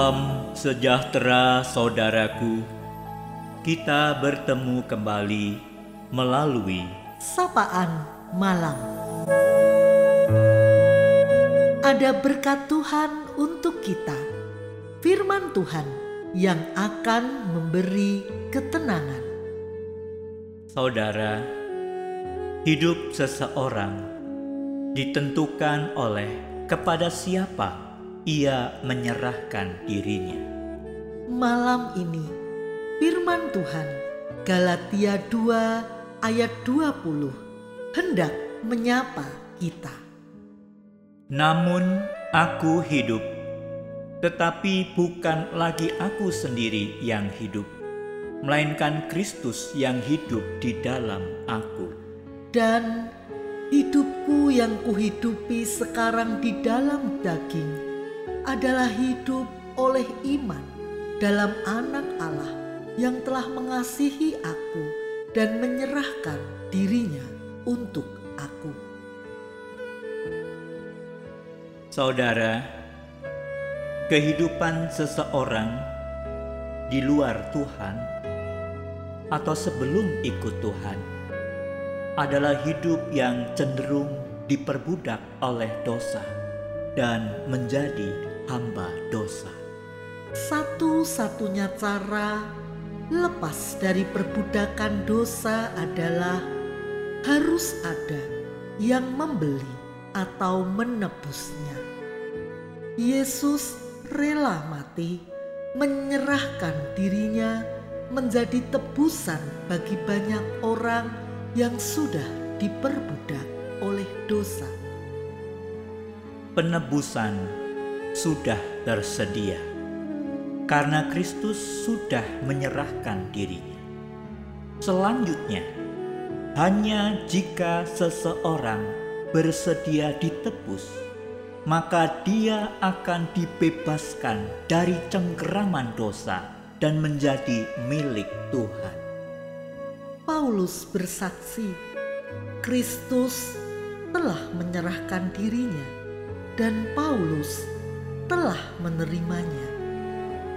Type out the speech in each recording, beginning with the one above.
Salam sejahtera saudaraku. Kita bertemu kembali melalui Sapaan Malam. Ada berkat Tuhan untuk kita. Firman Tuhan yang akan memberi ketenangan. saudara. Hidup seseorang ditentukan oleh kepada siapa ia menyerahkan dirinya. Malam ini firman Tuhan Galatia 2 ayat 20 hendak menyapa kita. Namun aku hidup, tetapi bukan lagi aku sendiri yang hidup, melainkan Kristus yang hidup di dalam aku. Dan hidupku yang kuhidupi sekarang di dalam daging adalah hidup oleh iman dalam anak Allah yang telah mengasihi aku dan menyerahkan dirinya untuk aku. Saudara, kehidupan seseorang di luar Tuhan atau sebelum ikut Tuhan adalah hidup yang cenderung diperbudak oleh dosa dan menjadi hamba dosa. Satu-satunya cara lepas dari perbudakan dosa adalah harus ada yang membeli atau menebusnya. Yesus rela mati, menyerahkan dirinya menjadi tebusan bagi banyak orang yang sudah diperbudak oleh dosa. Penebusan sudah tersedia karena Kristus sudah menyerahkan dirinya. Selanjutnya, hanya jika seseorang bersedia ditebus, maka dia akan dibebaskan dari cengkeraman dosa dan menjadi milik Tuhan. Paulus bersaksi, Kristus telah menyerahkan dirinya dan Paulus telah menerimanya.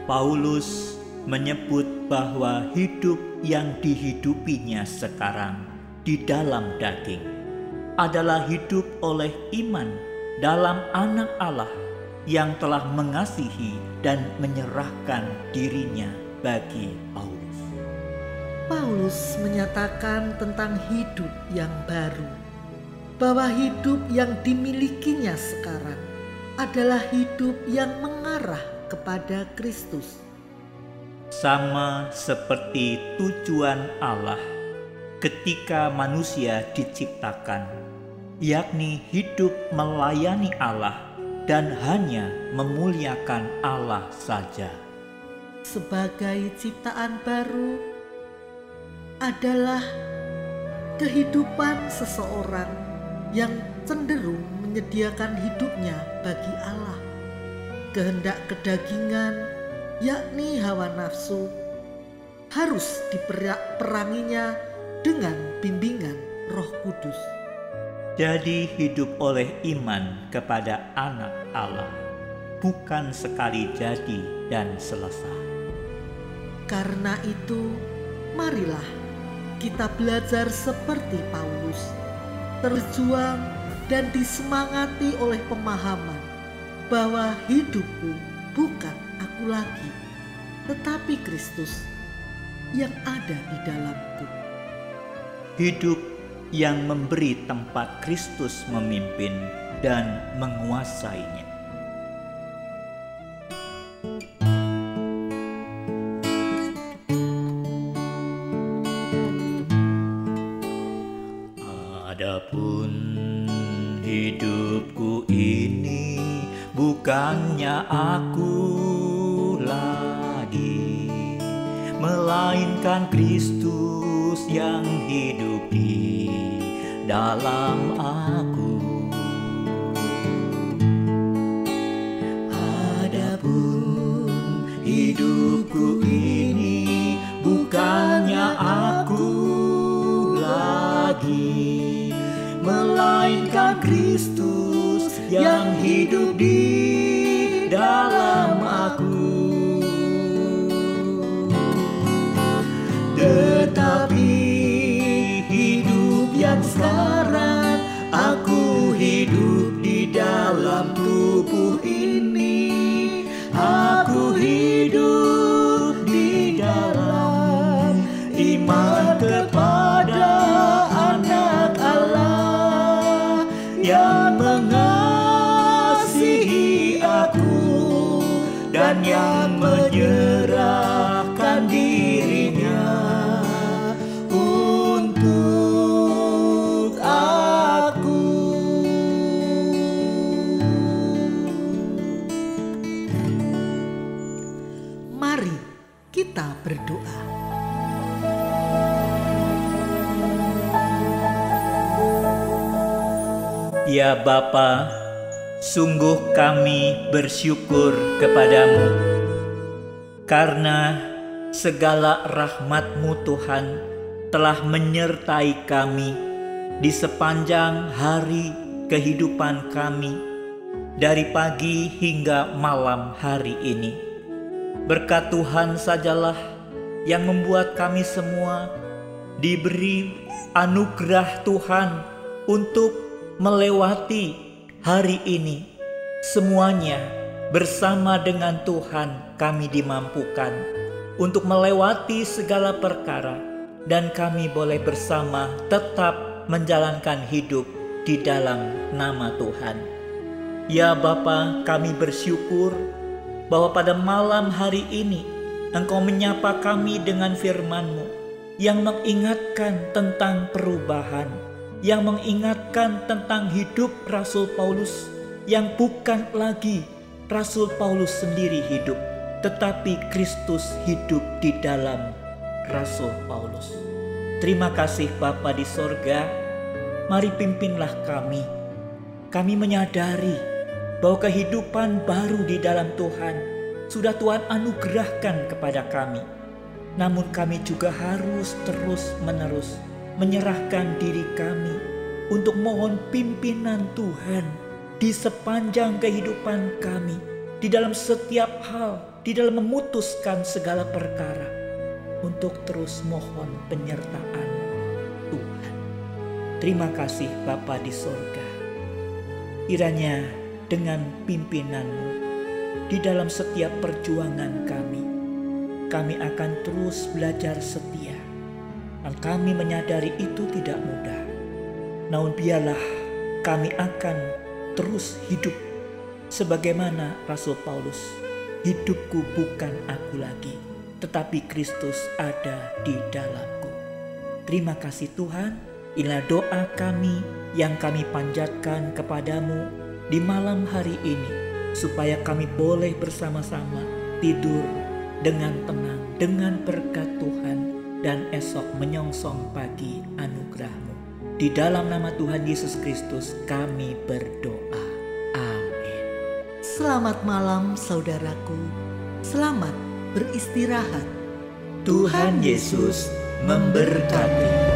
Paulus menyebut bahwa hidup yang dihidupinya sekarang di dalam daging adalah hidup oleh iman dalam Anak Allah yang telah mengasihi dan menyerahkan dirinya bagi Paulus. Paulus menyatakan tentang hidup yang baru, bahwa hidup yang dimilikinya sekarang adalah hidup yang mengarah kepada Kristus. Sama seperti tujuan Allah ketika manusia diciptakan, yakni hidup melayani Allah dan hanya memuliakan Allah saja. Sebagai ciptaan baru adalah kehidupan seseorang yang cenderung menyediakan hidupnya bagi Allah. Kehendak kedagingan, yakni hawa nafsu, harus diperanginya dengan bimbingan Roh Kudus. Jadi hidup oleh iman kepada anak Allah, bukan sekali jadi dan selesai. Karena itu, marilah kita belajar seperti Paulus, terjuang dan disemangati oleh pemahaman bahwa hidupku bukan aku lagi, tetapi Kristus yang ada di dalamku. Hidup yang memberi tempat Kristus memimpin dan menguasainya. Adapun hidupku ini bukannya aku lagi, melainkan Kristus yang hidup di dalam aku. yang hidup di dalam aku. Tetapi hidup yang selalu Dan yang menyerahkan dirinya untuk aku. Mari kita berdoa. Ya Bapa, sungguh kami bersyukur kepadamu karena segala rahmatmu Tuhan telah menyertai kami di sepanjang hari kehidupan kami dari pagi hingga malam hari ini. Berkat Tuhan sajalah yang membuat kami semua diberi anugerah Tuhan untuk melewati hari ini. Semuanya bersama dengan Tuhan kami dimampukan untuk melewati segala perkara dan kami boleh bersama tetap menjalankan hidup di dalam nama Tuhan. Ya Bapa, kami bersyukur bahwa pada malam hari ini Engkau menyapa kami dengan firman-Mu yang mengingatkan tentang perubahan, yang mengingatkan tentang hidup Rasul Paulus yang bukan lagi Rasul Paulus sendiri hidup, tetapi Kristus hidup di dalam Rasul Paulus. Terima kasih Bapa di sorga, mari pimpinlah kami. Kami menyadari bahwa kehidupan baru di dalam Tuhan sudah Tuhan anugerahkan kepada kami. Namun kami juga harus terus-menerus menyerahkan diri kami untuk mohon pimpinan Tuhan di sepanjang kehidupan kami, di dalam setiap hal, di dalam memutuskan segala perkara, untuk terus mohon penyertaan Tuhan. Terima kasih Bapa di sorga. Kiranya dengan pimpinanmu di dalam setiap perjuangan kami, kami akan terus belajar setia. Dan kami menyadari itu tidak mudah. Namun biarlah kami akan terus hidup sebagaimana Rasul Paulus. Hidupku bukan aku lagi, tetapi Kristus ada di dalamku. Terima kasih Tuhan, inilah doa kami yang kami panjatkan kepadamu di malam hari ini, supaya kami boleh bersama-sama tidur dengan tenang, dengan berkat Tuhan, dan esok menyongsong pagi anugerahmu. Di dalam nama Tuhan Yesus Kristus kami berdoa. Amin. Selamat malam saudaraku. Selamat beristirahat. Tuhan Yesus memberkati.